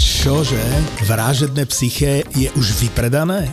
Čože? Vražedné psyché je už vypredané?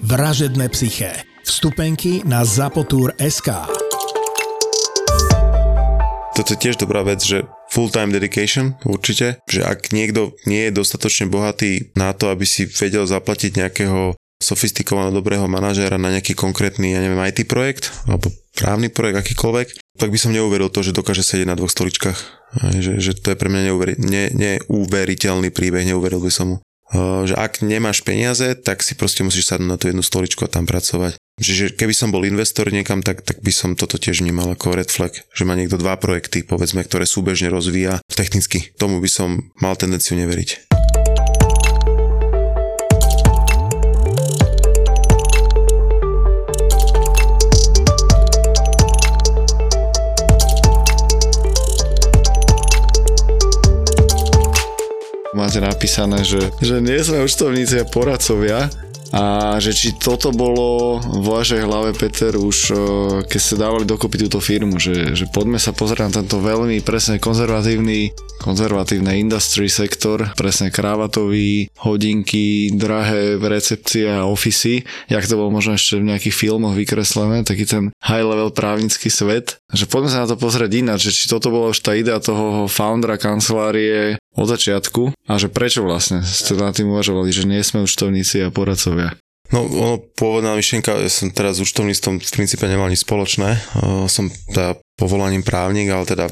Vražedné psyché. Vstupenky na SK. Toto je tiež dobrá vec, že full-time dedication určite, že ak niekto nie je dostatočne bohatý na to, aby si vedel zaplatiť nejakého sofistikovaného dobrého manažéra na nejaký konkrétny, ja neviem, IT projekt alebo právny projekt, akýkoľvek, tak by som neuveril to, že dokáže sedieť na dvoch stoličkách. Že, že to je pre mňa neuveri, ne, neuveriteľný príbeh, neuveril by som mu že ak nemáš peniaze, tak si proste musíš sadnúť na tú jednu stoličku a tam pracovať. Čiže keby som bol investor niekam, tak, tak by som toto tiež vnímal ako red flag, že má niekto dva projekty, povedzme, ktoré súbežne rozvíja technicky. Tomu by som mal tendenciu neveriť. Máte napísané, že, že nie sme účtovníci a poradcovia, a že či toto bolo v vašej hlave, Peter, už e, keď ste dávali dokopy túto firmu, že, že poďme sa pozrieť na tento veľmi presne konzervatívny konzervatívny industry sektor, presne kravatový, hodinky, drahé recepcie a ofisy, jak to bolo možno ešte v nejakých filmoch vykreslené, taký ten high level právnický svet. Že poďme sa na to pozrieť ináč, že či toto bola už tá idea toho foundera kancelárie od začiatku a že prečo vlastne ste na tým uvažovali, že nie sme účtovníci a poradcovia. No, ono, pôvodná myšlienka, ja som teraz s účtovníctvom v princípe nemal nič spoločné. Som teda povolaním právnik, ale teda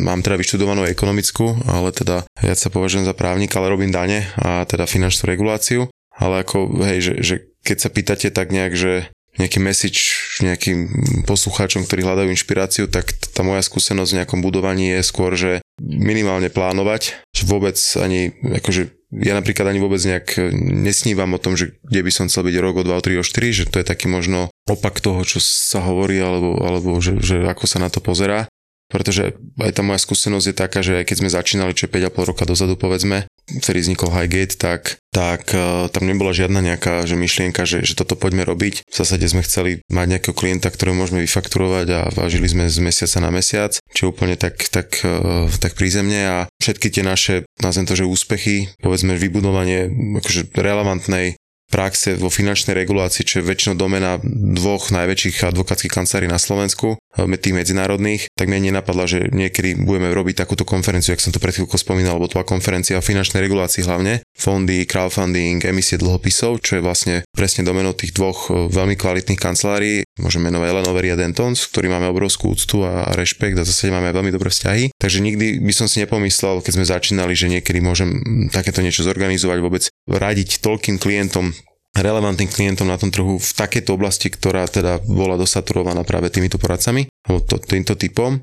mám teda vyštudovanú ekonomickú, ale teda ja sa považujem za právnik, ale robím dane a teda finančnú reguláciu. Ale ako, hej, že, že keď sa pýtate tak nejak, že nejaký message nejakým poslucháčom, ktorí hľadajú inšpiráciu, tak tá moja skúsenosť v nejakom budovaní je skôr, že minimálne plánovať, že vôbec ani, akože ja napríklad ani vôbec nejak nesnívam o tom, že kde by som chcel byť rok o 2, o 3, o 4, že to je taký možno opak toho, čo sa hovorí, alebo, alebo že, že ako sa na to pozerá. Pretože aj tá moja skúsenosť je taká, že aj keď sme začínali, čo 5,5 roka dozadu povedzme, ktorý vznikol Highgate, tak, tak uh, tam nebola žiadna nejaká že myšlienka, že, že toto poďme robiť. V zásade sme chceli mať nejakého klienta, ktorého môžeme vyfakturovať a vážili sme z mesiaca na mesiac, čo úplne tak, tak, uh, tak prízemne a všetky tie naše, nazvem to, že úspechy, povedzme vybudovanie akože relevantnej praxe vo finančnej regulácii, čo je väčšinou domena dvoch najväčších advokátskych kancelárií na Slovensku, eh, tých medzinárodných, tak mi nenapadla, že niekedy budeme robiť takúto konferenciu, ak som to pred chvíľkou spomínal, lebo to bola konferencia o finančnej regulácii hlavne, fondy, crowdfunding, emisie dlhopisov, čo je vlastne presne domenou tých dvoch eh, veľmi kvalitných kancelárií, môžeme menovať Ellen Overy a Dentons, ktorý máme obrovskú úctu a rešpekt a zase máme veľmi dobré vzťahy. Takže nikdy by som si nepomyslel, keď sme začínali, že niekedy môžem takéto niečo zorganizovať, vôbec radiť toľkým klientom relevantným klientom na tom trhu v takejto oblasti, ktorá teda bola dosaturovaná práve týmito poradcami, alebo to, týmto typom,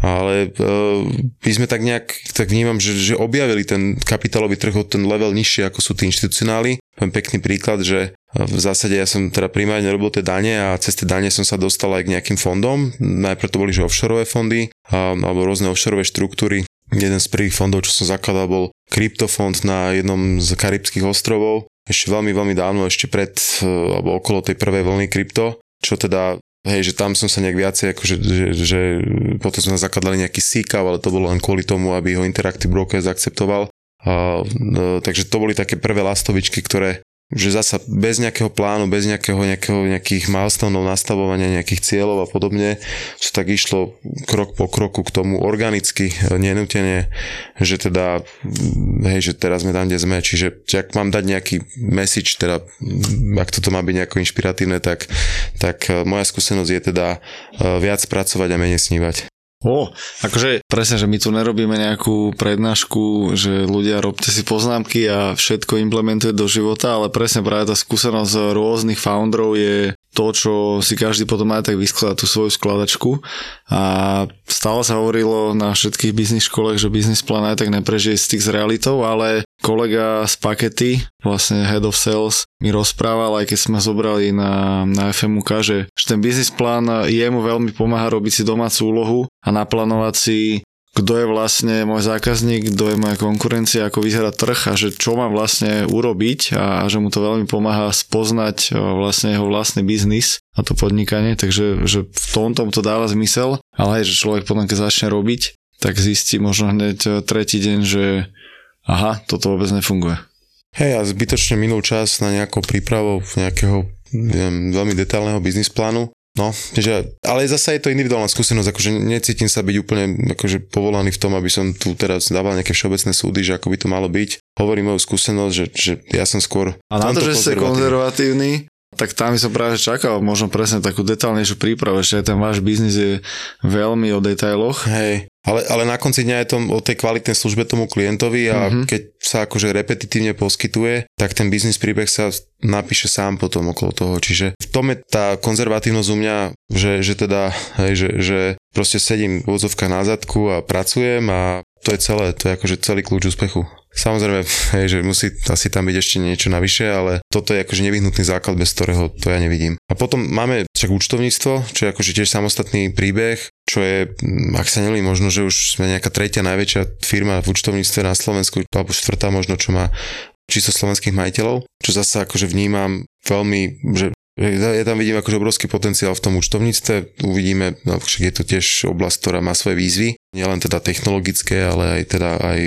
ale e, my sme tak nejak, tak vnímam, že, že objavili ten kapitálový trh od ten level nižšie, ako sú tí inštitucionáli. Poviem pekný príklad, že v zásade ja som teda primárne robil tie dane a cez tie dane som sa dostal aj k nejakým fondom. Najprv to boli že offshore fondy a, alebo rôzne offshore štruktúry. Jeden z prvých fondov, čo som zakladal, bol kryptofond na jednom z karibských ostrovov, ešte veľmi, veľmi dávno, ešte pred eh, alebo okolo tej prvej vlny krypto, čo teda Hej, že tam som sa nejak viacej, akože, že, že potom sme zakladali nejaký SICAV, ale to bolo len kvôli tomu, aby ho Interactive Broker zaakceptoval. A, no, takže to boli také prvé lastovičky, ktoré že zasa bez nejakého plánu, bez nejakého, nejakého, nejakých milestoneov, nastavovania nejakých cieľov a podobne, že tak išlo krok po kroku k tomu organicky, nenutene, že teda, hej, že teraz sme tam, kde sme, čiže ak mám dať nejaký message, teda ak toto má byť nejako inšpiratívne, tak, tak moja skúsenosť je teda eh, viac pracovať a menej snívať. O, akože presne, že my tu nerobíme nejakú prednášku, že ľudia robte si poznámky a všetko implementuje do života, ale presne práve tá skúsenosť rôznych founderov je to, čo si každý potom aj tak vyskladá tú svoju skladačku. A stále sa hovorilo na všetkých biznis školách, že biznis plán aj tak neprežije styk s realitou, ale kolega z Pakety, vlastne head of sales, mi rozprával, aj keď sme zobrali na, na FMUK, že, že ten biznis plán jemu veľmi pomáha robiť si domácu úlohu a naplánovať si kto je vlastne môj zákazník, kto je moja konkurencia, ako vyzerá trh a že čo má vlastne urobiť a, a že mu to veľmi pomáha spoznať vlastne jeho vlastný biznis a to podnikanie, takže že v tomto to dáva zmysel, ale aj, že človek potom keď začne robiť, tak zistí možno hneď tretí deň, že aha, toto vôbec nefunguje. Hej, a zbytočne minul čas na nejakú prípravu nejakého neviem, veľmi detailného biznis plánu No, že, ale zase je to individuálna skúsenosť, akože necítim sa byť úplne akože povolaný v tom, aby som tu teraz dával nejaké všeobecné súdy, že ako by to malo byť. Hovorím moju skúsenosť, že, že ja som skôr... A na to, že ste konzervatívny, tak tam som práve čakal možno presne takú detálnejšiu prípravu, že ten váš biznis je veľmi o detailoch. Hej, ale, ale na konci dňa je to o tej kvalitnej službe tomu klientovi a mm-hmm. keď sa akože repetitívne poskytuje, tak ten biznis príbeh sa napíše sám potom okolo toho. Čiže v tom je tá konzervatívnosť u mňa, že, že teda, hej, že, že proste sedím v odzovkách na zadku a pracujem a to je celé, to je akože celý kľúč úspechu. Samozrejme, hej, že musí asi tam byť ešte niečo navyše, ale toto je akože nevyhnutný základ, bez ktorého to ja nevidím. A potom máme však účtovníctvo, čo je akože tiež samostatný príbeh, čo je, mm, ak sa nelí, možno, že už sme nejaká tretia najväčšia firma v účtovníctve na Slovensku, alebo štvrtá možno, čo má čisto slovenských majiteľov, čo zase akože vnímam veľmi, že ja tam vidím akože obrovský potenciál v tom účtovníctve. Uvidíme, no však je to tiež oblasť, ktorá má svoje výzvy, nielen teda technologické, ale aj teda aj,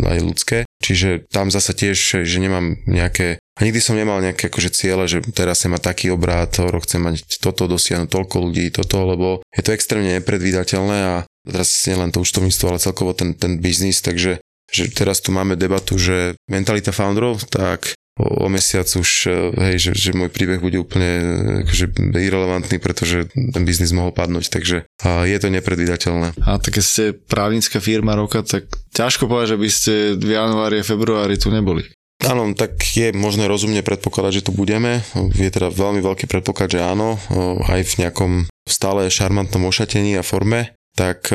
aj ľudské. Čiže tam zasa tiež, že nemám nejaké a nikdy som nemal nejaké akože ciele, že teraz chcem mať taký obrát, rok chcem mať toto, dosiahnuť toľko ľudí, toto, lebo je to extrémne nepredvídateľné a teraz nie len to účtovníctvo, ale celkovo ten, ten biznis, takže že teraz tu máme debatu, že mentalita founderov, tak o, o mesiac už, e, hej, že, že môj príbeh bude úplne e, akože irrelevantný, pretože ten biznis mohol padnúť, takže a je to nepredvídateľné. A tak keď ste právnická firma roka, tak ťažko povedať, že by ste v januári a februári tu neboli. Áno, tak je možné rozumne predpokladať, že tu budeme. Je teda veľmi veľký predpoklad, že áno, aj v nejakom stále šarmantnom ošatení a forme. Tak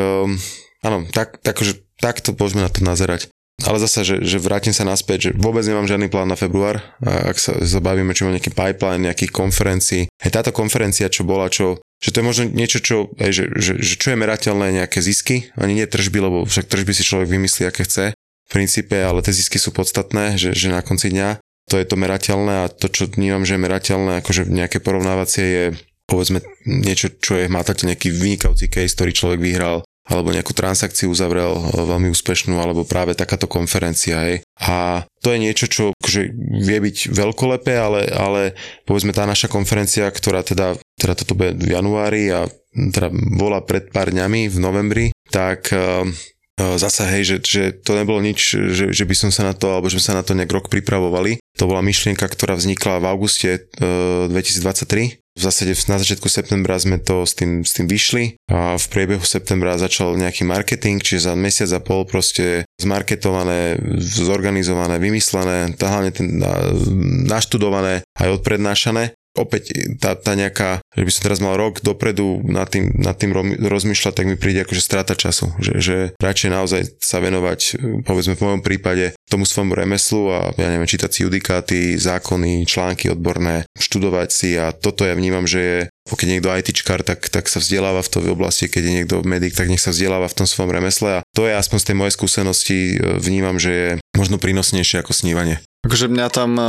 áno, tak, tak, že, takto poďme na to nazerať. Ale zase, že, že vrátim sa naspäť, že vôbec nemám žiadny plán na február. Ak sa zabavíme, či mám nejaký pipeline, nejakých konferencií. Hej, táto konferencia, čo bola, čo že to je možno niečo, čo, hej, že, že, že čo je merateľné, nejaké zisky, ani nie tržby, lebo však tržby si človek vymyslí, aké chce v princípe, ale tie zisky sú podstatné, že, že na konci dňa to je to merateľné a to, čo vnímam, že je merateľné, akože nejaké porovnávacie je povedzme niečo, čo je mátate nejaký vynikajúci case, ktorý človek vyhral alebo nejakú transakciu uzavrel eh, veľmi úspešnú, alebo práve takáto konferencia. Hej. A to je niečo, čo že vie byť veľkolepé, ale, ale povedzme tá naša konferencia, ktorá teda, teda toto bude v januári a teda bola pred pár dňami v novembri, tak uh, zase hej, že, že to nebolo nič, že, že by som sa na to, alebo že sme sa na to nejak rok pripravovali. To bola myšlienka, ktorá vznikla v auguste uh, 2023 v zásade na začiatku septembra sme to s tým, s tým vyšli a v priebehu septembra začal nejaký marketing, čiže za mesiac a pol proste zmarketované, zorganizované, vymyslené, hlavne ten, naštudované aj odprednášané opäť tá, tá nejaká, že by som teraz mal rok dopredu nad tým, nad tým rozmýšľať, tak mi príde akože strata času, že, že radšej naozaj sa venovať, povedzme v mojom prípade, tomu svojmu remeslu a ja neviem, čítať si judikáty, zákony, články odborné, študovať si a toto ja vnímam, že je keď niekto ITčkar, tak, tak sa vzdeláva v tej oblasti, keď je niekto medic, tak nech sa vzdeláva v tom svojom remesle a to je aspoň z tej mojej skúsenosti e, vnímam, že je možno prínosnejšie ako snívanie. Akože mňa tam e,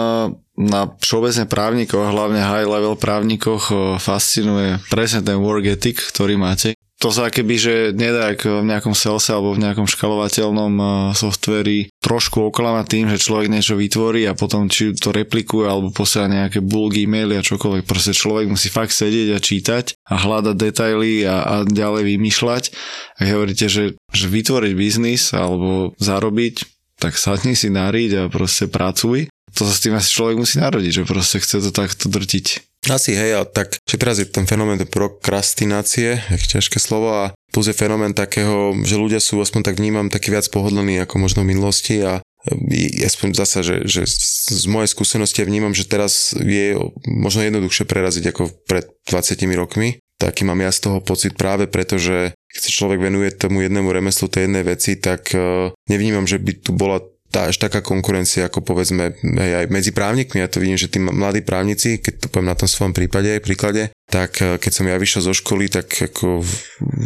na všeobecne právnikoch, hlavne high level právnikoch e, fascinuje presne ten work ethic, ktorý máte to sa keby, že nedá ako v nejakom salese alebo v nejakom škalovateľnom uh, softveri trošku oklamať tým, že človek niečo vytvorí a potom či to replikuje alebo posiela nejaké bulk e-maily a čokoľvek. Proste človek musí fakt sedieť a čítať a hľadať detaily a, a ďalej vymýšľať. Ak hovoríte, že, že vytvoriť biznis alebo zarobiť, tak sadni si nariť a proste pracuj. To sa s tým asi človek musí narodiť, že proste chce to takto drtiť. Asi hej, a tak, že teraz je ten fenomén prokrastinácie, je ťažké slovo, a plus je fenomén takého, že ľudia sú, aspoň tak vnímam, taký viac pohodlní ako možno v minulosti a aspoň zasa, že, že z mojej skúsenosti ja vnímam, že teraz je možno jednoduchšie preraziť ako pred 20 rokmi. Taký mám ja z toho pocit práve preto, že keď sa človek venuje tomu jednému remeslu, tej jednej veci, tak e, nevnímam, že by tu bola tá až taká konkurencia, ako povedzme hej, aj medzi právnikmi. Ja to vidím, že tí mladí právnici, keď to poviem na tom svojom prípade, príklade, tak e, keď som ja vyšiel zo školy, tak ako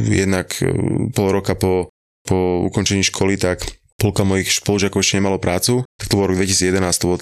jednak e, pol roka po, po ukončení školy, tak polka mojich spolužiakov ešte nemalo prácu, tak to bol rok 2011, to bolo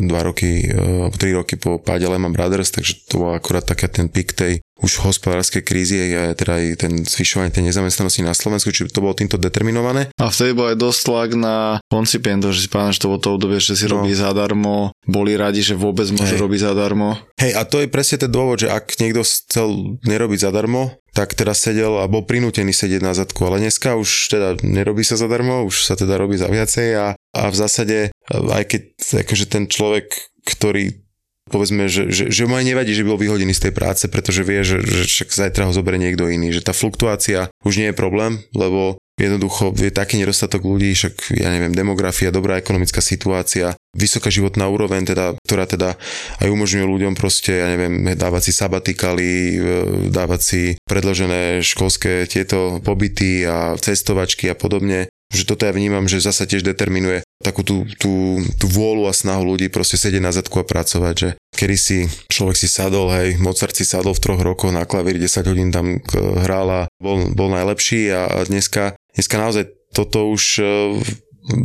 2 roky, alebo 3 roky po páde Lehman Brothers, takže to bol akorát taký ten pik tej už hospodárskej krízy a teda aj ten zvyšovanie tej nezamestnanosti na Slovensku, či to bolo týmto determinované. A vtedy bol aj dosť tlak na koncipientov, že si že to bolo to obdobie, že si no. robí zadarmo, boli radi, že vôbec môže robiť zadarmo. Hej, a to je presne ten dôvod, že ak niekto chcel nerobiť zadarmo, tak teraz sedel a bol prinútený sedieť na zadku, ale dneska už teda nerobí sa zadarmo, už sa teda robí za viacej a, a v zásade aj keď akože ten človek, ktorý povedzme, že, že, že mu aj nevadí, že bol vyhodený z tej práce, pretože vie, že, že však zajtra ho zoberie niekto iný, že tá fluktuácia už nie je problém, lebo jednoducho je taký nedostatok ľudí, však ja neviem, demografia, dobrá ekonomická situácia, vysoká životná úroveň, teda, ktorá teda aj umožňuje ľuďom proste, ja neviem, dávať si sabatikaly, e, dávať si predložené školské tieto pobyty a cestovačky a podobne že toto ja vnímam, že zasa tiež determinuje takú tú, tú, tú vôľu a snahu ľudí proste sedieť na zadku a pracovať, že kedy si človek si sadol, hej, Mozart si sadol v troch rokoch na klavíri, 10 hodín tam hral a bol, bol najlepší a dneska, dneska naozaj toto už e,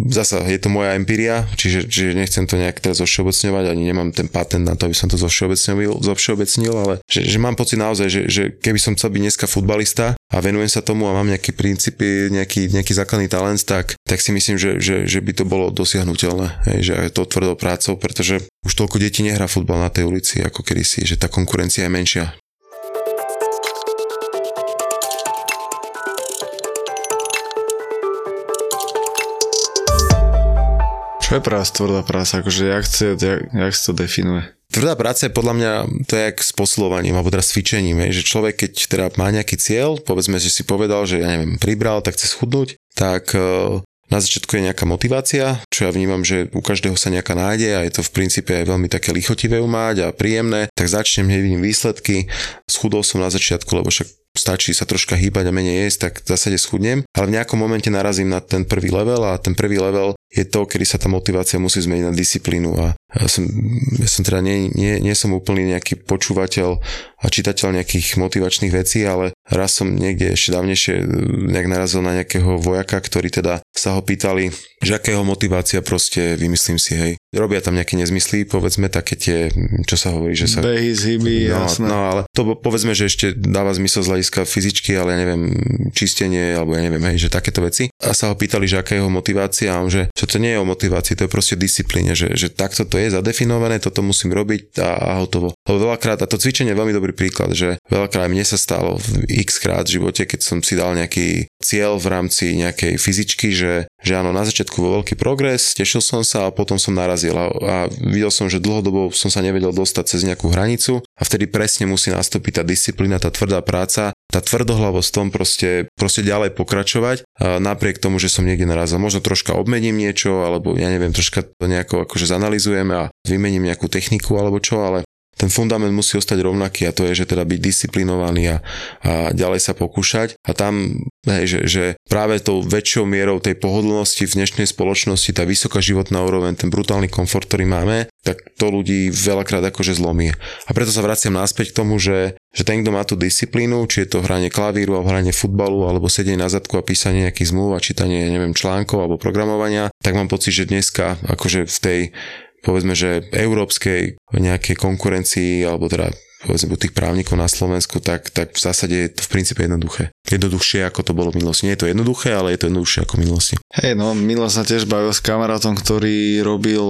zasa je to moja empiria, čiže, čiže nechcem to nejak teraz zošeobecňovať, ani nemám ten patent na to, aby som to zošeobecnil, zošeobecnil ale že, že mám pocit naozaj, že, že keby som chcel byť dneska futbalista a venujem sa tomu a mám nejaké princípy, nejaký, nejaký základný talent, tak, tak si myslím, že, že, že by to bolo dosiahnutelné, hej, že je to tvrdou prácou, pretože už toľko detí nehrá futbal na tej ulici ako kedysi, že tá konkurencia je menšia. Čo je práca, tvrdá práca? Akože jak, chce, jak, jak sa to definuje? Tvrdá práca je podľa mňa, to je jak s posilovaním alebo s cvičením, že človek keď teda má nejaký cieľ, povedzme, že si povedal, že ja neviem, pribral, tak chce schudnúť, tak e, na začiatku je nejaká motivácia, čo ja vnímam, že u každého sa nejaká nájde a je to v princípe aj veľmi také lichotivé umať a príjemné, tak začnem, hneď vidím výsledky. Schudol som na začiatku, lebo však stačí sa troška hýbať a menej jesť, tak v zásade schudnem, ale v nejakom momente narazím na ten prvý level a ten prvý level je to, kedy sa tá motivácia musí zmeniť na disciplínu. A ja som, ja som teda nie, nie, nie som úplný nejaký počúvateľ a čitateľ nejakých motivačných vecí, ale raz som niekde ešte dávnejšie nejak narazil na nejakého vojaka, ktorý teda sa ho pýtali, že akého motivácia proste, vymyslím si, hej, robia tam nejaké nezmysly, povedzme také tie, čo sa hovorí, že sa... Behy, zhyby, no, jasné. No, ale to povedzme, že ešte dáva zmysel z hľadiska fyzičky, ale ja neviem, čistenie, alebo ja neviem, hej, že takéto veci. A sa ho pýtali, že aká je jeho motivácia a on, že čo to nie je o motivácii, to je proste disciplíne, že, že takto to je zadefinované, toto musím robiť a, a hotovo. Lebo veľakrát, a to cvičenie je veľmi dobrý príklad, že veľakrát mne sa stalo v x krát v živote, keď som si dal nejaký cieľ v rámci nejakej fyzičky, že, že áno, na začiatku bol veľký progres, tešil som sa a potom som narazil a, a videl som, že dlhodobo som sa nevedel dostať cez nejakú hranicu a vtedy presne musí nastúpiť tá disciplína, tá tvrdá práca, tá tvrdohlavosť v tom proste, proste ďalej pokračovať napriek tomu, že som niekde narazil. Možno troška obmením niečo, alebo ja neviem, troška to nejako akože zanalizujeme a vymením nejakú techniku alebo čo, ale ten fundament musí ostať rovnaký a to je, že teda byť disciplinovaný a, a ďalej sa pokúšať a tam, hej, že, že práve tou väčšou mierou tej pohodlnosti v dnešnej spoločnosti, tá vysoká životná úroveň, ten brutálny komfort, ktorý máme, tak to ľudí veľakrát akože zlomí. A preto sa vraciam naspäť k tomu, že, že ten, kto má tú disciplínu, či je to hranie klavíru alebo hranie futbalu, alebo sedenie na zadku a písanie nejakých zmluv a čítanie, neviem, článkov alebo programovania, tak mám pocit, že dneska akože v tej povedzme, že európskej nejakej konkurencii, alebo teda povedzme tých právnikov na Slovensku, tak, tak v zásade je to v princípe jednoduché. Jednoduchšie ako to bolo v minulosti. Nie je to jednoduché, ale je to jednoduchšie ako v minulosti. Hej, no Milo sa tiež bavil s kamarátom, ktorý robil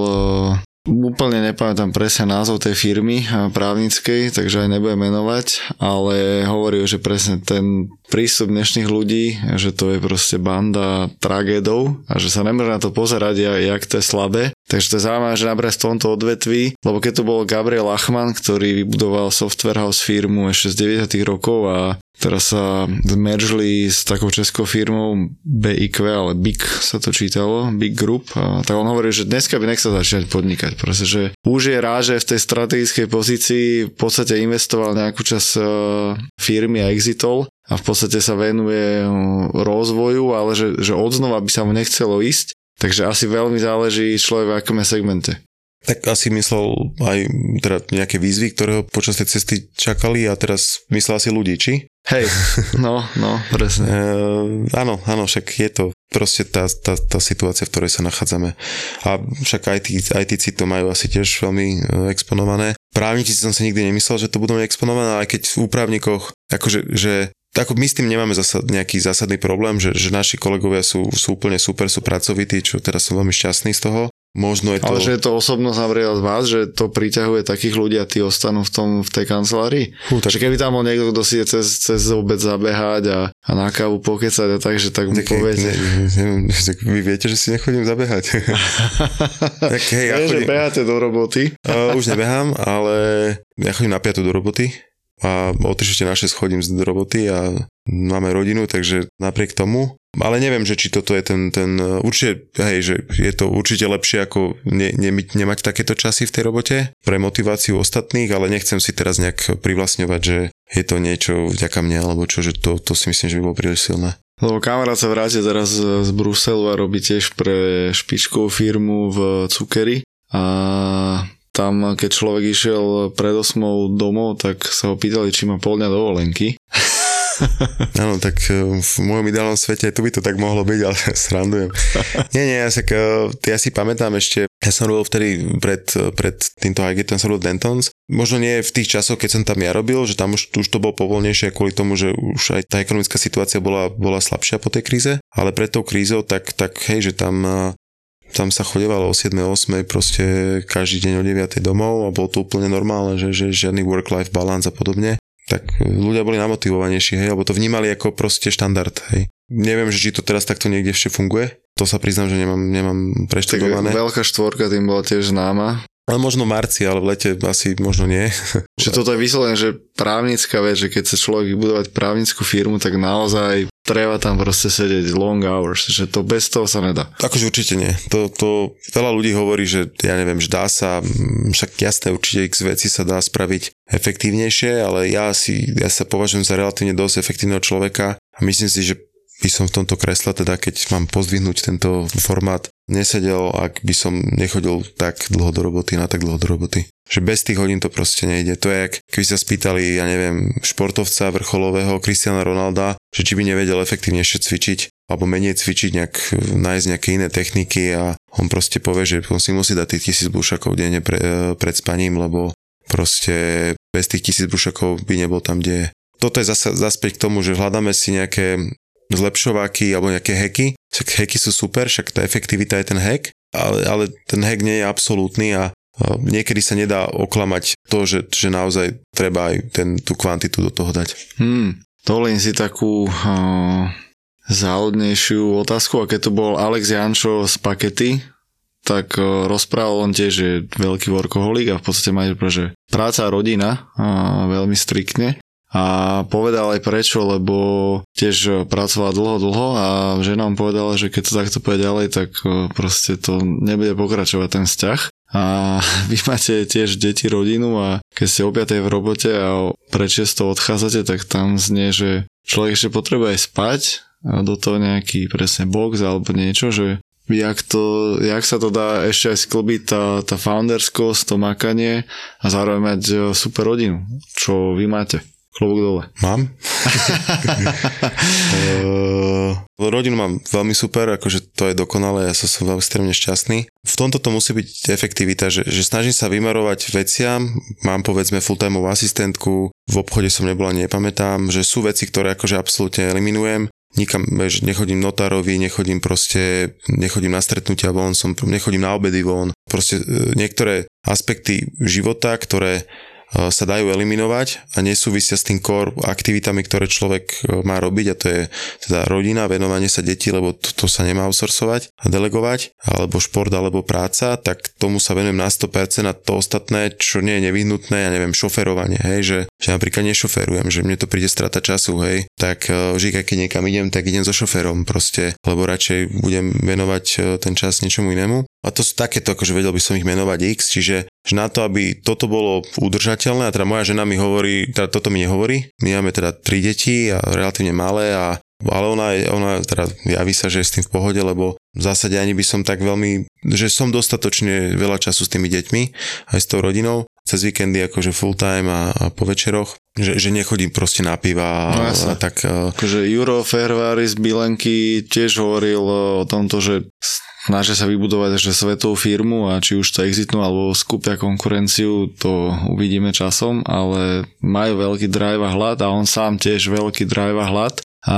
Úplne nepamätám presne názov tej firmy právnickej, takže aj nebudem menovať, ale hovoril, že presne ten prístup dnešných ľudí, že to je proste banda tragédov a že sa nemôže na to pozerať, jak to je slabé. Takže to je zaujímavé, že napríklad v tomto odvetví, lebo keď tu bol Gabriel Achman, ktorý vybudoval software house firmu ešte z 90 rokov a teraz sa zmeržli s takou českou firmou BIQ, ale BIG sa to čítalo, Big Group, a tak on hovorí, že dneska by nechcel začať podnikať, proste, že už je rád, že v tej strategickej pozícii v podstate investoval nejakú časť e, firmy a exitol a v podstate sa venuje rozvoju, ale že, že odznova by sa mu nechcelo ísť. Takže asi veľmi záleží človek v akom segmente. Tak asi myslel aj teda nejaké výzvy, ktoré ho počas tej cesty čakali a teraz myslel asi ľudí, či? Hej, no, no, presne. E, áno, áno, však je to proste tá, tá, tá situácia, v ktorej sa nachádzame. A však aj tí, aj tí to majú asi tiež veľmi e, exponované. Právnici som si nikdy nemyslel, že to budú exponované, aj keď v úpravníkoch, akože, že tak my s tým nemáme zasad, nejaký zásadný problém, že, že naši kolegovia sú, sú úplne super, sú pracovití, čo teraz som veľmi šťastný z toho. Možno je to... Ale že je to osobnosť napríklad z vás, že to priťahuje takých ľudí a tí ostanú v, tom, v tej kancelárii? Hú, tak... Že keby tam bol niekto, kto si je cez, cez obec zabehať a, a na kávu pokecať a tak, že tak mu poviete. Ne, ne, vy viete, že si nechodím zabehať. tak hej, ja chodím... že beháte do roboty? uh, už nebehám, ale ja chodím na piatu do roboty a o 3 na 6 chodím z roboty a máme rodinu, takže napriek tomu, ale neviem, že či toto je ten, ten určite, hej, že je to určite lepšie ako ne, ne, nemať takéto časy v tej robote pre motiváciu ostatných, ale nechcem si teraz nejak privlastňovať, že je to niečo vďaka mne, alebo čo, že to, to si myslím, že by bolo príliš silné. Lebo kamarát sa vráti teraz z Bruselu a robí tiež pre špičkovú firmu v Cukeri a tam, keď človek išiel pred osmou domov, tak sa ho pýtali, či má pol dňa dovolenky. Áno, tak e, v mojom ideálnom svete tu by to tak mohlo byť, ale srandujem. Nie, nie, ja, tak, e, ja si pamätám ešte, ja som robil vtedy pred, pred týmto Highgate, som robil Dentons. Možno nie v tých časoch, keď som tam ja robil, že tam už, už to bolo povolnejšie kvôli tomu, že už aj tá ekonomická situácia bola, bola slabšia po tej kríze, ale pred tou krízou, tak, tak hej, že tam tam sa chodevalo o 7. 8. proste každý deň o 9. domov a bolo to úplne normálne, že, že žiadny work-life balance a podobne. Tak ľudia boli namotivovanejší, hej, lebo to vnímali ako proste štandard, hej. Neviem, že či to teraz takto niekde ešte funguje. To sa priznám, že nemám, nemám preštudované. Tak veľká štvorka tým bola tiež známa. Ale možno v marci, ale v lete asi možno nie. Že toto je vyslovene, že právnická vec, že keď sa človek budovať právnickú firmu, tak naozaj treba tam proste sedieť long hours, že to bez toho sa nedá. Akože určite nie. To, to veľa ľudí hovorí, že ja neviem, že dá sa, však jasné, určite x veci sa dá spraviť efektívnejšie, ale ja si, ja sa považujem za relatívne dosť efektívneho človeka a myslím si, že by som v tomto kresle, teda keď mám pozdvihnúť tento formát, nesedel, ak by som nechodil tak dlho do roboty, na tak dlho do roboty. Že bez tých hodín to proste nejde. To je, ak keby sa spýtali, ja neviem, športovca vrcholového Cristiana Ronalda, že či by nevedel efektívnejšie cvičiť, alebo menej cvičiť, nejak, nájsť nejaké iné techniky a on proste povie, že on si musí dať tých tisíc bušakov denne pre, pred spaním, lebo proste bez tých tisíc bušakov by nebol tam, kde je. Toto je zase zaspäť k tomu, že hľadáme si nejaké zlepšováky alebo nejaké hacky. Však hacky sú super, však tá efektivita je ten hack, ale, ale ten hack nie je absolútny a niekedy sa nedá oklamať to, že, že naozaj treba aj ten, tú kvantitu do toho dať. Hmm, dovolím si takú uh, záhodnejšiu otázku, a keď to bol Alex Jančo z Pakety, tak uh, rozprával on tiež, že je veľký workoholik a v podstate má že práca a rodina uh, veľmi striktne a povedal aj prečo, lebo tiež pracovala dlho, dlho a žena mu povedala, že keď to takto pôjde ďalej, tak e, proste to nebude pokračovať ten vzťah. A vy máte tiež deti, rodinu a keď ste opiatej v robote a prečesto odchádzate, tak tam znie, že človek ešte potrebuje aj spať a do toho nejaký presne box alebo niečo, že jak, to, jak sa to dá ešte aj sklbiť tá, tá founderskosť, to makanie a zároveň mať e, super rodinu, čo vy máte. Klobúk dole. Mám. uh, rodinu mám veľmi super, akože to je dokonalé, ja som, som veľmi extrémne šťastný. V tomto to musí byť efektivita, že, že snažím sa vymarovať veciam, mám povedzme full-timeovú asistentku, v obchode som nebola, nepamätám, že sú veci, ktoré akože absolútne eliminujem, nikam, že nechodím notárovi, nechodím proste, nechodím na stretnutia von, som, nechodím na obedy von. Proste e, niektoré aspekty života, ktoré sa dajú eliminovať a nesúvisia s tým core aktivitami, ktoré človek má robiť a to je teda rodina, venovanie sa detí, lebo to, to sa nemá outsourcovať a delegovať, alebo šport, alebo práca, tak tomu sa venujem na 100% a to ostatné, čo nie je nevyhnutné, ja neviem, šoferovanie, hej, že, že napríklad nešoferujem, že mne to príde strata času, hej, tak vždy, keď niekam idem, tak idem so šoférom proste, lebo radšej budem venovať ten čas niečomu inému. A to sú takéto, akože vedel by som ich menovať X, čiže že na to, aby toto bolo udržateľné, a teda moja žena mi hovorí, teda toto mi nehovorí, my máme teda tri deti a relatívne malé a ale ona, ona teda javí sa, že je s tým v pohode, lebo v zásade ani by som tak veľmi, že som dostatočne veľa času s tými deťmi, aj s tou rodinou, cez víkendy akože full time a, a po večeroch, že, že nechodím proste na piva no, a, a tak. Akože Juro Ferrari z Bilenky tiež hovoril o tomto, že snažia sa vybudovať že svetovú firmu a či už to exitnú alebo skúpia konkurenciu, to uvidíme časom, ale majú veľký drive a hlad a on sám tiež veľký drive a hlad. A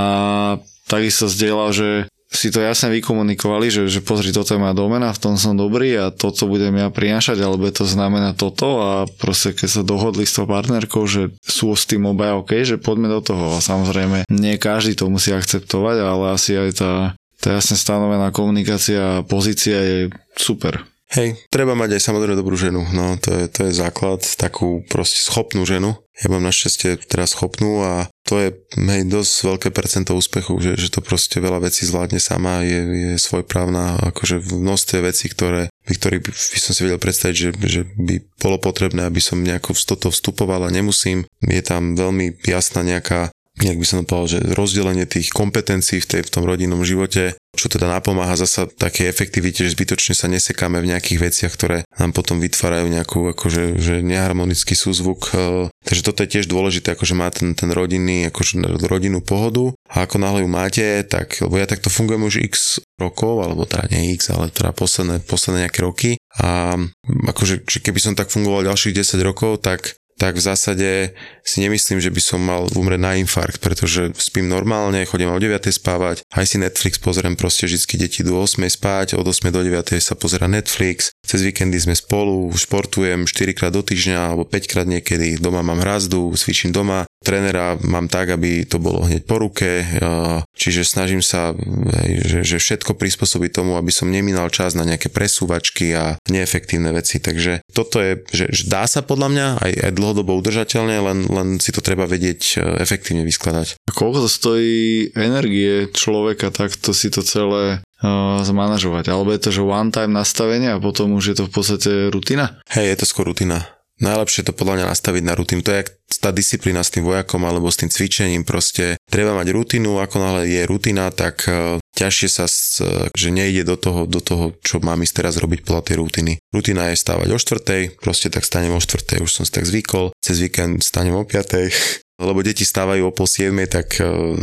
takisto zdieľal, že si to jasne vykomunikovali, že, že pozri, toto je moja domena, v tom som dobrý a toto budem ja prinášať, alebo to znamená toto a proste keď sa dohodli s tou partnerkou, že sú s tým obaja OK, že poďme do toho a samozrejme nie každý to musí akceptovať, ale asi aj tá tá jasne stanovená komunikácia a pozícia je super. Hej, treba mať aj samozrejme dobrú ženu, no to je, to je základ, takú proste schopnú ženu. Ja mám našťastie teraz schopnú a to je hej, dosť veľké percento úspechu, že, že to proste veľa vecí zvládne sama, je, je svojprávna, akože v množstve vecí, ktoré, by, ktorý by, by som si vedel predstaviť, že, že by bolo potrebné, aby som nejako v toto vstupoval a nemusím. Je tam veľmi jasná nejaká jak by som povedal, že rozdelenie tých kompetencií v, tej, v tom rodinnom živote, čo teda napomáha zasa také efektivite, že zbytočne sa nesekáme v nejakých veciach, ktoré nám potom vytvárajú nejakú akože, že neharmonický súzvuk. E, takže toto je tiež dôležité, akože má ten, ten rodinný, akože rodinnú pohodu a ako náhle ju máte, tak, lebo ja takto fungujem už x rokov, alebo teda nie x, ale teda posledné, posledné nejaké roky a akože keby som tak fungoval ďalších 10 rokov, tak tak v zásade si nemyslím, že by som mal umrieť na infarkt, pretože spím normálne, chodím o 9. spávať, aj si Netflix pozriem, proste vždy deti idú o 8. spať, od 8. do 9. sa pozera Netflix, cez víkendy sme spolu, športujem 4 krát do týždňa alebo 5 krát niekedy, doma mám hrazdu, cvičím doma, trénera mám tak, aby to bolo hneď po ruke, čiže snažím sa, že, všetko prispôsobiť tomu, aby som nemínal čas na nejaké presúvačky a neefektívne veci. Takže toto je, že, dá sa podľa mňa aj, aj dlhodobo udržateľne, len, len si to treba vedieť e, efektívne vyskladať. A koľko to stojí energie človeka takto si to celé uh, zmanažovať? Alebo je to, že one time nastavenie a potom už je to v podstate rutina? Hej, je to skôr rutina Najlepšie to podľa mňa nastaviť na rutinu. To je tá disciplína s tým vojakom alebo s tým cvičením. Proste treba mať rutinu, ako náhle je rutina, tak e, ťažšie sa, že nejde do toho, do toho, čo mám ísť teraz robiť podľa tej rutiny. Rutina je stávať o štvrtej, proste tak stanem o štvrtej, už som si tak zvykol. Cez víkend stanem o piatej, lebo deti stávajú o pol siedmej, tak uh,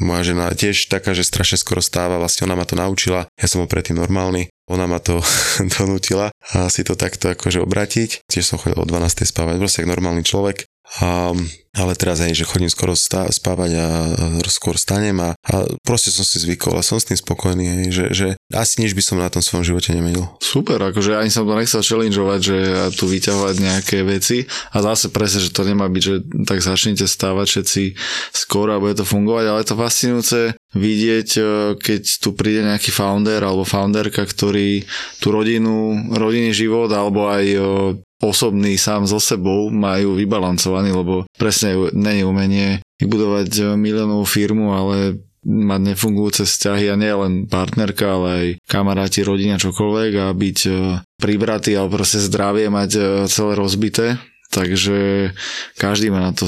moja žena tiež taká, že strašne skoro stáva, vlastne ona ma to naučila, ja som ho predtým normálny, ona ma to donútila a si to takto akože obratiť. Tiež som chodil o 12. spávať, proste normálny človek. A, ale teraz aj, že chodím skoro stá, spávať a, a skôr stanem a, a proste som si zvykol a som s tým spokojný, hej, že, že asi nič by som na tom svojom živote nemenil. Super, akože ani som to nechcel challengeovať, že tu vyťahovať nejaké veci a zase presne, že to nemá byť, že tak začnite stávať všetci skoro a bude to fungovať, ale je to fascinujúce vidieť, e, keď tu príde nejaký founder alebo founderka, ktorý tú rodinu, rodinný život alebo aj osobný sám so sebou majú vybalancovaný, lebo presne není umenie vybudovať e, miliónovú firmu, ale mať nefungujúce vzťahy a nie len partnerka, ale aj kamaráti, rodina, čokoľvek a byť pribratý alebo proste zdravie mať celé rozbité. Takže každý má na to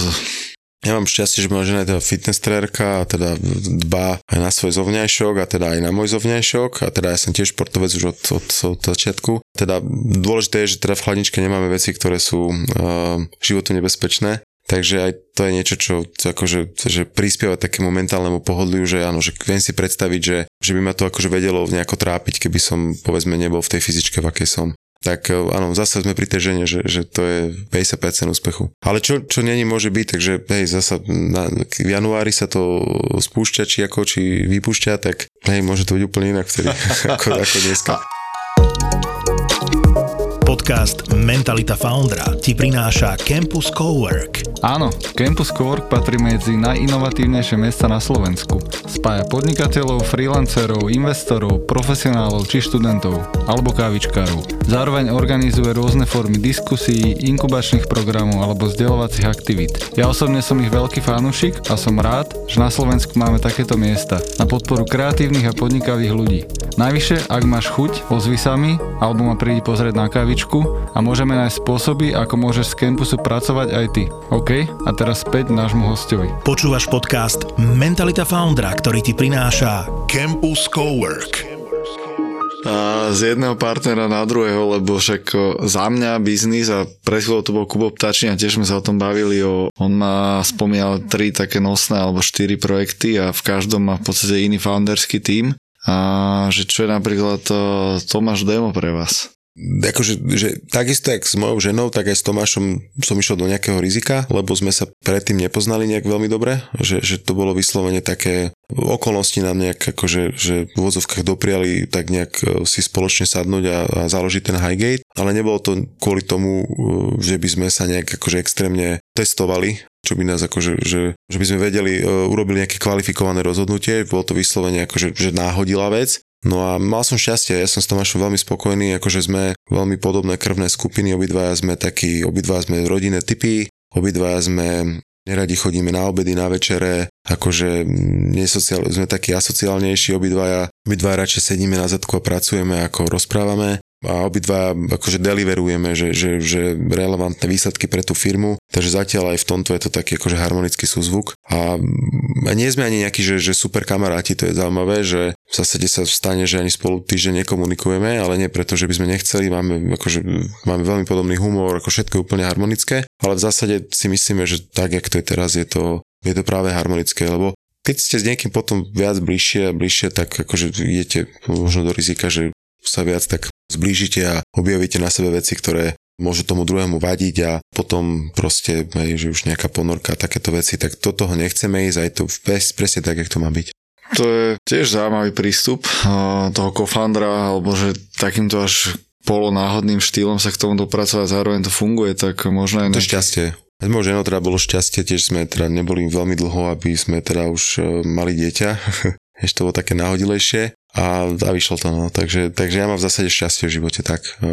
ja mám šťastie, že moja žena je teda fitness trenérka a teda dbá aj na svoj zovňajšok a teda aj na môj zovňajšok. A teda ja som tiež športovec už od, od, od začiatku. Teda dôležité je, že teda v chladničke nemáme veci, ktoré sú uh, životu nebezpečné, Takže aj to je niečo, čo akože, že prispieva takému mentálnemu pohodliu, že áno, že viem si predstaviť, že, že by ma to akože vedelo nejako trápiť, keby som povedzme nebol v tej fyzičke, v akej som tak e, áno, zase sme pri tej žene, že, že to je 50% úspechu. Ale čo, čo není môže byť, takže hej, zase na, v januári sa to spúšťa, či ako, či vypúšťa, tak hej, môže to byť úplne inak vtedy, ako, ako dneska. Podcast Mentalita Foundra ti prináša Campus Cowork. Áno, Campus Cowork patrí medzi najinovatívnejšie miesta na Slovensku. Spája podnikateľov, freelancerov, investorov, profesionálov či študentov, alebo kávičkárov. Zároveň organizuje rôzne formy diskusí, inkubačných programov alebo vzdelovacích aktivít. Ja osobne som ich veľký fanúšik a som rád, že na Slovensku máme takéto miesta na podporu kreatívnych a podnikavých ľudí. Najvyššie, ak máš chuť, ozvi sa mi, alebo ma prídi pozrieť na kávičku a môžeme nájsť spôsoby, ako môžeš z campusu pracovať aj ty. OK? A teraz späť nášmu hostovi. Počúvaš podcast Mentalita Foundra, ktorý ti prináša Campus Cowork. A z jedného partnera na druhého, lebo však za mňa biznis a pred chvíľou to bol Kubo Ptačný a tiež sme sa o tom bavili. O, on má spomínal tri také nosné alebo štyri projekty a v každom má v podstate iný founderský tím. A že čo je napríklad Tomáš Demo pre vás? Akože, že takisto jak s mojou ženou, tak aj s Tomášom som išiel do nejakého rizika, lebo sme sa predtým nepoznali nejak veľmi dobre, že, že to bolo vyslovene také okolnosti nám nejak akože, že v úvodzovkách dopriali tak nejak e, si spoločne sadnúť a, a založiť ten Highgate, ale nebolo to kvôli tomu, e, že by sme sa nejak akože extrémne testovali, čo by nás akože, že, že by sme vedeli, uh, urobili nejaké kvalifikované rozhodnutie, bolo to vyslovene akože že náhodilá vec, No a mal som šťastie, ja som s Tomášom veľmi spokojný, akože sme veľmi podobné krvné skupiny, obidvaja sme takí, obidvaja sme rodinné typy, obidvaja sme neradi chodíme na obedy, na večere, akože nesociál, sme takí asociálnejší, obidvaja, obidvaja radšej sedíme na zadku a pracujeme, ako rozprávame a obidva akože deliverujeme, že, že, že relevantné výsledky pre tú firmu, takže zatiaľ aj v tomto je to taký akože harmonický súzvuk. A, a nie sme ani nejakí, že, že super kamaráti, to je zaujímavé, že v zásade sa stane, že ani spolu týždeň nekomunikujeme, ale nie preto, že by sme nechceli, máme, akože, máme veľmi podobný humor, ako všetko je úplne harmonické, ale v zásade si myslíme, že tak, jak to je teraz, je to, je to práve harmonické, lebo keď ste s niekým potom viac bližšie a bližšie, tak akože idete možno do rizika, že sa viac tak zblížite a objavíte na sebe veci, ktoré môžu tomu druhému vadiť a potom proste, hej, že už nejaká ponorka a takéto veci, tak do toho nechceme ísť, aj to presne tak, jak to má byť. To je tiež zaujímavý prístup toho kofandra, alebo že takýmto až polonáhodným štýlom sa k tomu dopracovať, zároveň to funguje, tak možno aj... To je šťastie. Možno ženou teda bolo šťastie, tiež sme teda neboli veľmi dlho, aby sme teda už e, mali dieťa. Ešte to bolo také náhodilejšie a, a vyšlo to, no. Takže, takže ja mám v zásade šťastie v živote tak uh,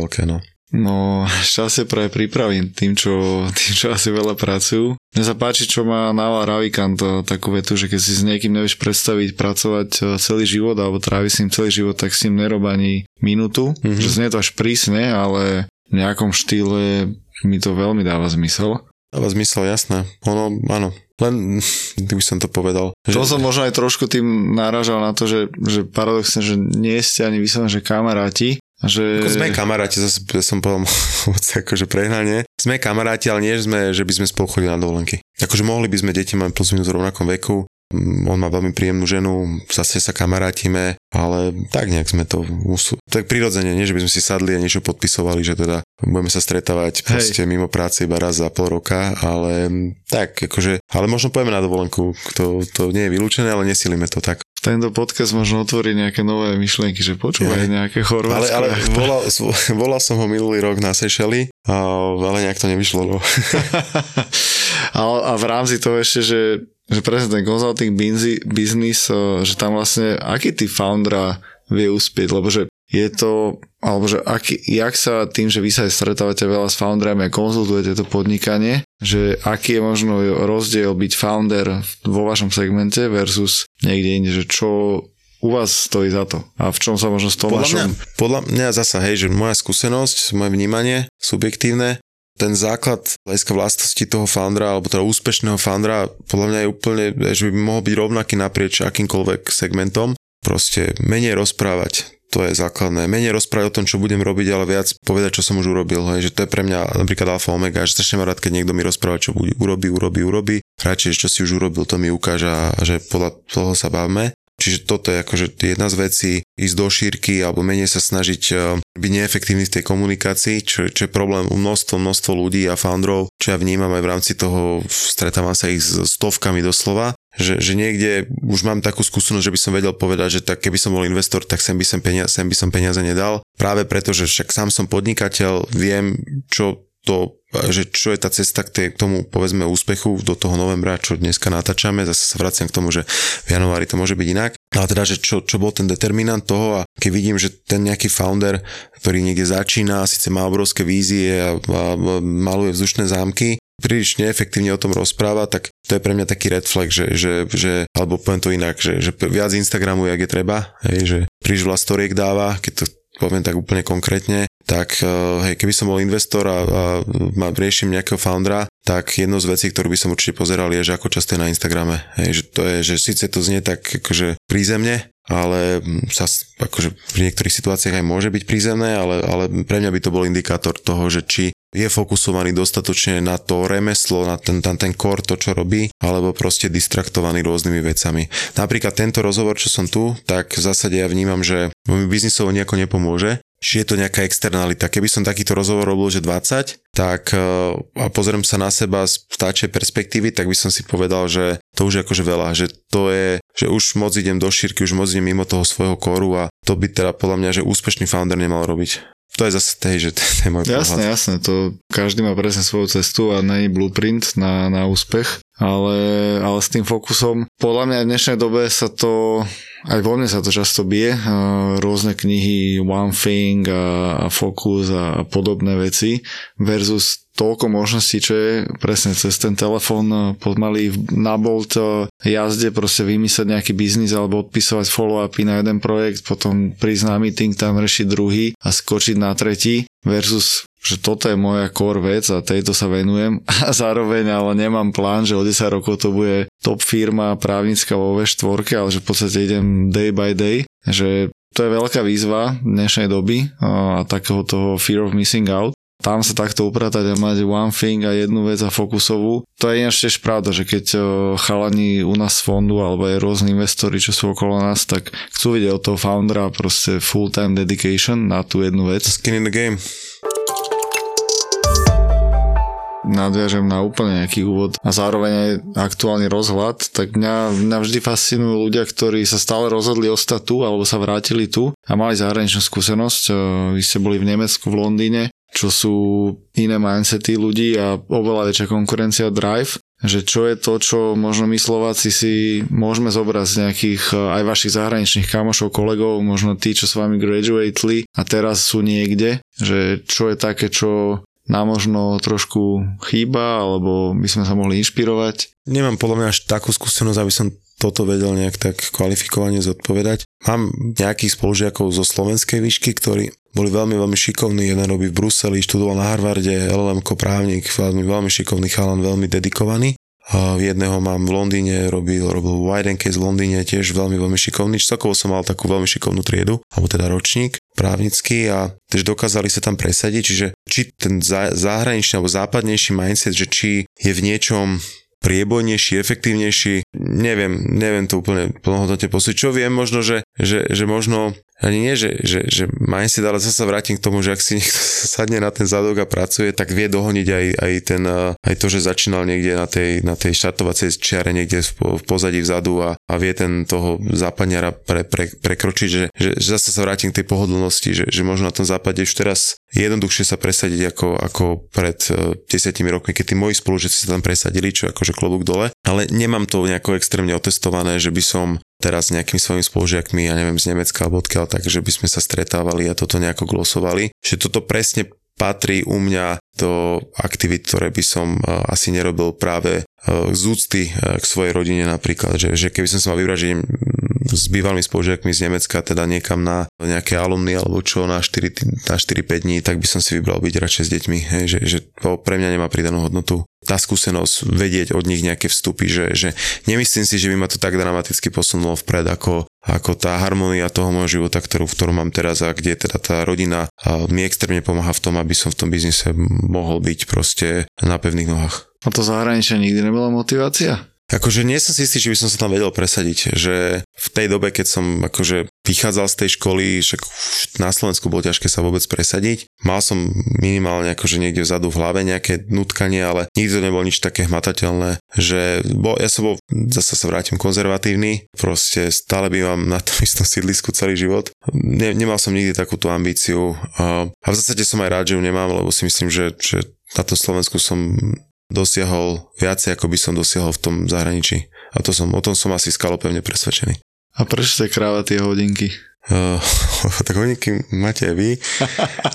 veľké, no. No, šťastie práve pripravím tým, čo, tým, čo asi veľa pracujú. Mne sa páči, čo má Nala Ravikant takú vetu, že keď si s niekým nevieš predstaviť pracovať e, celý život alebo tráviť s ním celý život, tak s ním nerob ani minútu. Mm-hmm. Že znie to až prísne, ale v nejakom štýle mi to veľmi dáva zmysel. Dáva zmysel, jasné. Ono, áno, len, ty by som to povedal. Že... To som možno aj trošku tým náražal na to, že, že paradoxne, že nie ste ani vyslovene, že kamaráti, že... Ako sme kamaráti, zase som povedal moc akože prehnanie. Sme kamaráti, ale nie sme, že by sme spolu chodili na dovolenky. Akože mohli by sme deti mať plus minus v rovnakom veku, on má veľmi príjemnú ženu, zase sa kamarátime, ale tak nejak sme to. Tak prirodzene, nie že by sme si sadli a niečo podpisovali, že teda budeme sa stretávať proste mimo práce iba raz za pol roka, ale tak, akože, ale možno pojeme na dovolenku, to, to nie je vylúčené, ale nesilíme to tak. Tento podcast možno otvorí nejaké nové myšlienky, že počúvaj ja. nejaké Chorvátsko. Ale, ale volal, volal som ho minulý rok na Seychelles, ale nejak to nevyšlo. No. a, a v rámci toho ešte, že že presne ten consulting business, eh, že tam vlastne aký ty foundera vie uspieť, lebo že je to, alebo že aký, jak sa tým, že vy sa aj stretávate veľa s founderami a konzultujete to podnikanie, že aký je možno rozdiel byť founder vo vašom segmente versus niekde inde, že čo u vás stojí za to? A v čom sa možno s Tomášom... Podľa mňa, podľa mňa zasa, hej, že moja skúsenosť, moje vnímanie subjektívne ten základ hľadiska vlastnosti toho foundera, alebo teda úspešného foundera, podľa mňa je úplne, že by mohol byť rovnaký naprieč akýmkoľvek segmentom. Proste menej rozprávať, to je základné. Menej rozprávať o tom, čo budem robiť, ale viac povedať, čo som už urobil. Hej. Že to je pre mňa napríklad alfa omega, že strašne mám rád, keď niekto mi rozpráva, čo urobí, urobí, urobí. Radšej, čo si už urobil, to mi ukáže a že podľa toho sa bavme. Čiže toto je akože jedna z vecí, ísť do šírky alebo menej sa snažiť eh, byť neefektívny v tej komunikácii, čo, čo je problém u množstvo, množstvo ľudí a founderov, čo ja vnímam aj v rámci toho, stretávam sa ich s stovkami doslova že, že niekde už mám takú skúsenosť, že by som vedel povedať, že tak keby som bol investor, tak sem by som peniaze, sem by som peniaze nedal. Práve preto, že však sám som podnikateľ, viem, čo to, že čo je tá cesta k, tej, k tomu povedzme úspechu do toho novembra, čo dneska natáčame, zase sa vraciam k tomu, že v januári to môže byť inak, ale teda, že čo, čo bol ten determinant toho a keď vidím, že ten nejaký founder, ktorý niekde začína, síce má obrovské vízie a, a maluje vzdušné zámky, príliš neefektívne o tom rozpráva, tak to je pre mňa taký red flag, že, že, že alebo poviem to inak, že, že viac Instagramu, jak je treba, hej, že príliš veľa storiek dáva, keď to poviem tak úplne konkrétne, tak eh, hej, keby som bol investor a, a riešim nejakého foundera, tak jedno z vecí, ktorú by som určite pozeral je, že ako často je na Instagrame. Hej, že to je, že síce to znie tak akože prízemne, ale sa akože pri niektorých situáciách aj môže byť prízemné, ale, ale pre mňa by to bol indikátor toho, že či je fokusovaný dostatočne na to remeslo, na ten, ten, ten core, to čo robí, alebo proste distraktovaný rôznymi vecami. Napríklad tento rozhovor, čo som tu, tak v zásade ja vnímam, že mi biznisovo nejako nepomôže, či je to nejaká externalita. Keby som takýto rozhovor robil, že 20, tak e, a pozriem sa na seba z vtáčej perspektívy, tak by som si povedal, že to už je akože veľa, že to je, že už moc idem do šírky, už moc idem mimo toho svojho koru a to by teda podľa mňa, že úspešný founder nemal robiť. To je zase tej, že to je môj Jasné, pohľad. jasné, to každý má presne svoju cestu a není blueprint na, na úspech ale, ale s tým fokusom, podľa mňa v dnešnej dobe sa to, aj vo mne sa to často bije, rôzne knihy One Thing a, a Focus a, a podobné veci versus toľko možností, čo je presne cez ten telefón pomaly na Bolt jazde proste vymyslieť nejaký biznis alebo odpisovať follow-upy na jeden projekt, potom prísť na meeting, tam rešiť druhý a skočiť na tretí versus že toto je moja core vec a tejto sa venujem a zároveň ale nemám plán, že o 10 rokov to bude top firma právnická vo V4, ale že v podstate idem day by day, že to je veľká výzva dnešnej doby a takého toho fear of missing out. Tam sa takto upratať a mať one thing a jednu vec a fokusovú. To je ináč tiež pravda, že keď chalani u nás z fondu alebo aj rôzni investori, čo sú okolo nás, tak chcú vidieť od toho foundera proste full time dedication na tú jednu vec. Skin in the game nadviažem na úplne nejaký úvod a zároveň aj aktuálny rozhľad, tak mňa, mňa vždy fascinujú ľudia, ktorí sa stále rozhodli ostať tu alebo sa vrátili tu a mali zahraničnú skúsenosť. E, vy ste boli v Nemecku, v Londýne, čo sú iné mindsety ľudí a oveľa väčšia konkurencia drive že čo je to, čo možno my Slováci si môžeme zobrať z nejakých e, aj vašich zahraničných kamošov, kolegov, možno tí, čo s vami graduateli a teraz sú niekde, že čo je také, čo nám možno trošku chýba, alebo by sme sa mohli inšpirovať? Nemám podľa mňa až takú skúsenosť, aby som toto vedel nejak tak kvalifikovane zodpovedať. Mám nejakých spolužiakov zo slovenskej výšky, ktorí boli veľmi, veľmi šikovní. Jeden robí v Bruseli, študoval na Harvarde, LLM právnik, veľmi, veľmi šikovný chalan, veľmi dedikovaný. Jedného mám v Londýne, robil, robil Wide Case v Londýne, tiež veľmi, veľmi šikovný. Celkovo som mal takú veľmi šikovnú triedu, alebo teda ročník právnický a tiež dokázali sa tam presadiť, čiže či ten zahraničný alebo západnejší mindset, že či je v niečom priebojnejší, efektívnejší, neviem, neviem to úplne plnohodnotne posúť. Čo viem možno, že, že, že možno ani nie, že, že, že mindset, ale zase vrátim k tomu, že ak si niekto sadne na ten zadok a pracuje, tak vie dohoniť aj, aj, ten, aj to, že začínal niekde na tej, na tej štartovacej čiare niekde v pozadí vzadu a, a vie ten toho západňara pre, pre, prekročiť, že, že, že zase sa vrátim k tej pohodlnosti, že, že možno na tom západe už teraz jednoduchšie sa presadiť ako, ako pred uh, desiatimi rokmi, keď tí moji spolužiaci sa tam presadili, čo akože klobúk dole, ale nemám to nejako extrémne otestované, že by som teraz s nejakými svojimi spolužiakmi, ja neviem, z Nemecka alebo odkiaľ, takže by sme sa stretávali a toto nejako glosovali. Že toto presne patrí u mňa do aktivít, ktoré by som e, asi nerobil práve e, z úcty e, k svojej rodine napríklad, že, že keby som sa mal vybrať, s bývalými spolužiakmi z Nemecka, teda niekam na nejaké alumny alebo čo na 4, na 4-5 dní, tak by som si vybral byť radšej s deťmi, hej, že, že to pre mňa nemá pridanú hodnotu. Tá skúsenosť, vedieť od nich nejaké vstupy, že, že nemyslím si, že by ma to tak dramaticky posunulo vpred, ako, ako tá harmonia toho môjho života, ktorú, v ktorom mám teraz a kde teda tá rodina mi extrémne pomáha v tom, aby som v tom biznise mohol byť proste na pevných nohách. A to zahraničie nikdy nebola motivácia? Akože nie som si istý, či by som sa tam vedel presadiť, že v tej dobe, keď som akože vychádzal z tej školy, však na Slovensku bolo ťažké sa vôbec presadiť. Mal som minimálne akože niekde vzadu v hlave nejaké nutkanie, ale nikdy to nebolo nič také hmatateľné, že bol, ja som bol, zase sa vrátim, konzervatívny, proste stále bývam na tom istom sídlisku celý život. Ne, nemal som nikdy takúto ambíciu a, a v zásade som aj rád, že ju nemám, lebo si myslím, že, že na tom Slovensku som dosiahol viacej, ako by som dosiahol v tom zahraničí. A to som, o tom som asi skalopevne presvedčený. A prečo ste kravaty a hodinky? Uh, tak hodinky máte aj vy.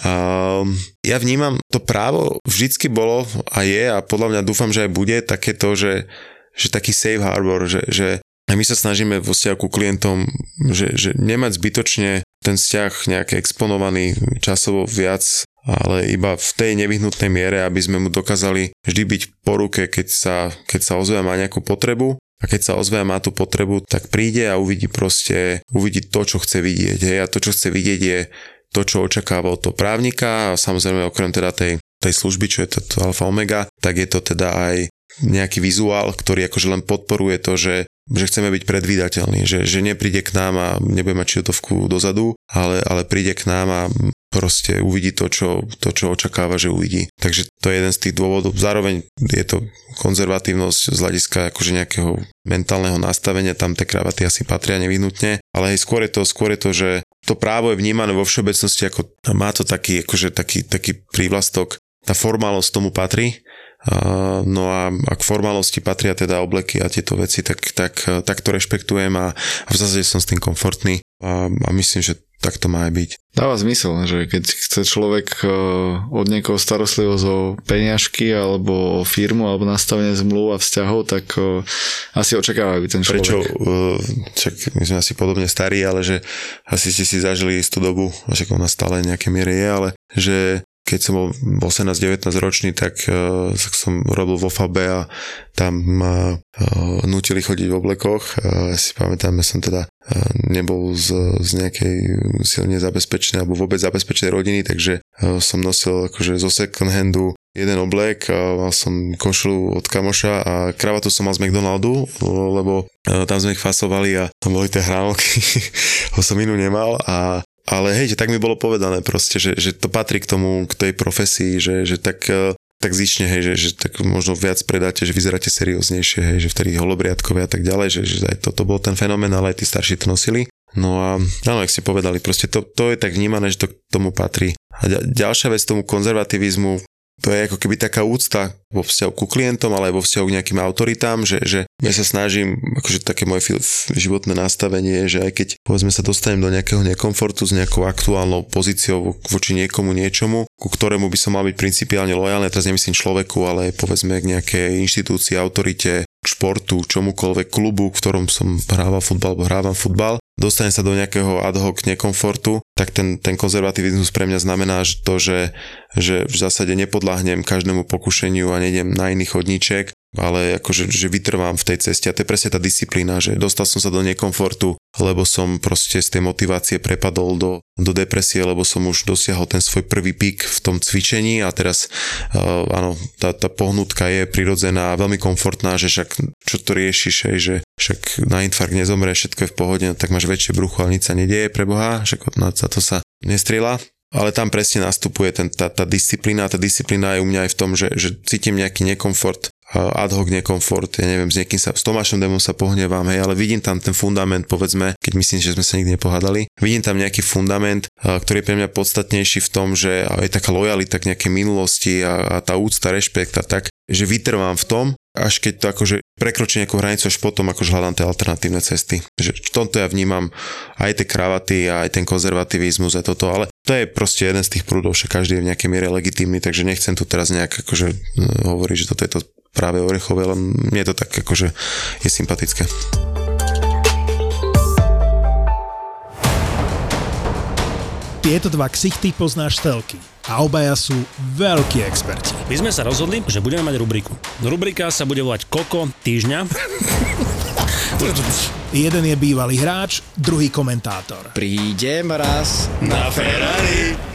Uh, ja vnímam, to právo vždycky bolo a je a podľa mňa dúfam, že aj bude takéto, že, že taký safe harbor, že, že my sa snažíme vo vzťahu ku klientom, že, že nemať zbytočne ten vzťah nejaký exponovaný časovo viac ale iba v tej nevyhnutnej miere, aby sme mu dokázali vždy byť po ruke, keď sa, keď sa ozve má nejakú potrebu a keď sa ozve a má tú potrebu, tak príde a uvidí proste, uvidí to, čo chce vidieť. Hej? A to, čo chce vidieť je to, čo očakáva od toho právnika a samozrejme okrem teda tej, tej služby, čo je to, alfa omega, tak je to teda aj nejaký vizuál, ktorý akože len podporuje to, že že chceme byť predvídateľní, že, že nepríde k nám a nebude mať čiatovku dozadu, ale, ale príde k nám a proste uvidí to čo, to, čo očakáva, že uvidí. Takže to je jeden z tých dôvodov. Zároveň je to konzervatívnosť z hľadiska akože nejakého mentálneho nastavenia, tam tie kravaty asi patria nevyhnutne, ale aj skôr je to, skôr je to, že to právo je vnímané vo všeobecnosti ako má to taký, akože taký, taký prívlastok, tá formálnosť tomu patrí, No a ak formálosti patria teda obleky a tieto veci, tak, tak, tak to rešpektujem a, a v zásade som s tým komfortný. A, a myslím, že tak to má aj byť. Dáva zmysel, že keď chce človek e, od niekoho starostlivosť o peniažky alebo o firmu alebo nastavenie zmluv a vzťahov, tak e, asi očakáva by ten človek. Prečo, e, čak my sme asi podobne starí, ale že asi ste si zažili istú dobu, však ona stále nejaké miere je, ale že keď som bol 18-19 ročný, tak, uh, tak som robil vo FAB a tam ma uh, nutili chodiť v oblekoch. Ja si pamätám, ja som teda nebol z, z nejakej silne zabezpečenej alebo vôbec zabezpečenej rodiny, takže som nosil akože zo second handu jeden oblek mal som košlu od kamoša a kravatu som mal z McDonaldu, lebo tam sme ich fasovali a tam boli tie hranolky, ho som inú nemal a ale hej, tak mi bolo povedané proste, že, že to patrí k tomu, k tej profesii, že, že tak, e, tak zične, hej, že, že tak možno viac predáte, že vyzeráte serióznejšie, hej, že vtedy holobriadkové a tak ďalej, že, že aj toto bol ten fenomén, ale aj tí starší to nosili. No a áno, ak ste povedali, proste to, to je tak vnímané, že to k tomu patrí. A ďalšia vec tomu konzervativizmu, to je ako keby taká úcta vo vzťahu ku klientom, ale aj vo vzťahu k nejakým autoritám, že, že ja sa snažím, akože také moje životné nastavenie, že aj keď povedzme sa dostanem do nejakého nekomfortu s nejakou aktuálnou pozíciou voči niekomu niečomu, ku ktorému by som mal byť principiálne lojálny, teraz nemyslím človeku, ale povedzme k nejakej inštitúcii, autorite, športu, čomukoľvek klubu, v ktorom som hrával futbal hrávam futbal, dostane sa do nejakého ad hoc nekomfortu, tak ten, ten konzervativizmus pre mňa znamená to, že, že v zásade nepodláhnem každému pokušeniu a nejdem na iný chodníček, ale akože že vytrvám v tej ceste. A to je presne tá disciplína, že dostal som sa do nekomfortu, lebo som proste z tej motivácie prepadol do, do depresie, lebo som už dosiahol ten svoj prvý pík v tom cvičení. A teraz uh, áno, tá, tá pohnutka je prirodzená a veľmi komfortná, že však čo to riešiš, aj, že však na infarkt nezomre, všetko je v pohode, no tak máš väčšie brucho, ale nič sa nedieje pre Boha, však za to sa nestrieľa. Ale tam presne nastupuje ten, tá, tá disciplína. Tá disciplína je u mňa aj v tom, že, že cítim nejaký nekomfort ad hoc nekomfort, ja neviem, s niekým sa, s Tomášom Demom sa pohnevám, hej, ale vidím tam ten fundament, povedzme, keď myslím, že sme sa nikdy nepohádali, vidím tam nejaký fundament, ktorý je pre mňa podstatnejší v tom, že je taká lojalita k nejakej minulosti a, a tá úcta, rešpekt a tak, že vytrvám v tom, až keď to akože prekročí nejakú hranicu, až potom akože hľadám tie alternatívne cesty. Že v tomto ja vnímam aj tie kravaty aj ten konzervativizmus a toto, ale to je proste jeden z tých prúdov, že každý je v nejakej miere legitímny, takže nechcem tu teraz nejak akože hovoriť, že toto je to práve orechové, len mne to tak akože je sympatické. Tieto dva ksichty poznáš telky a obaja sú veľkí experti. My sme sa rozhodli, že budeme mať rubriku. Rubrika sa bude volať Koko týždňa. Jeden je bývalý hráč, druhý komentátor. Prídem raz na Ferrari.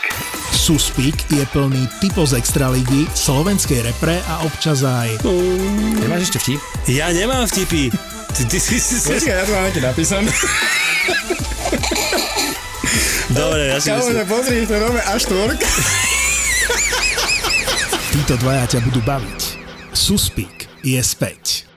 je plný typov z extraligy, slovenskej repre a občas aj... Nemáš ešte vtip? Ja nemám vtipy. Ty, ty, ty, ty, ty. Počkaj, ja tu mám nejaké napísané. Dobre, ja si myslím. pozri, to nové až tvorka. Títo dvaja ťa budú baviť. Suspík je späť.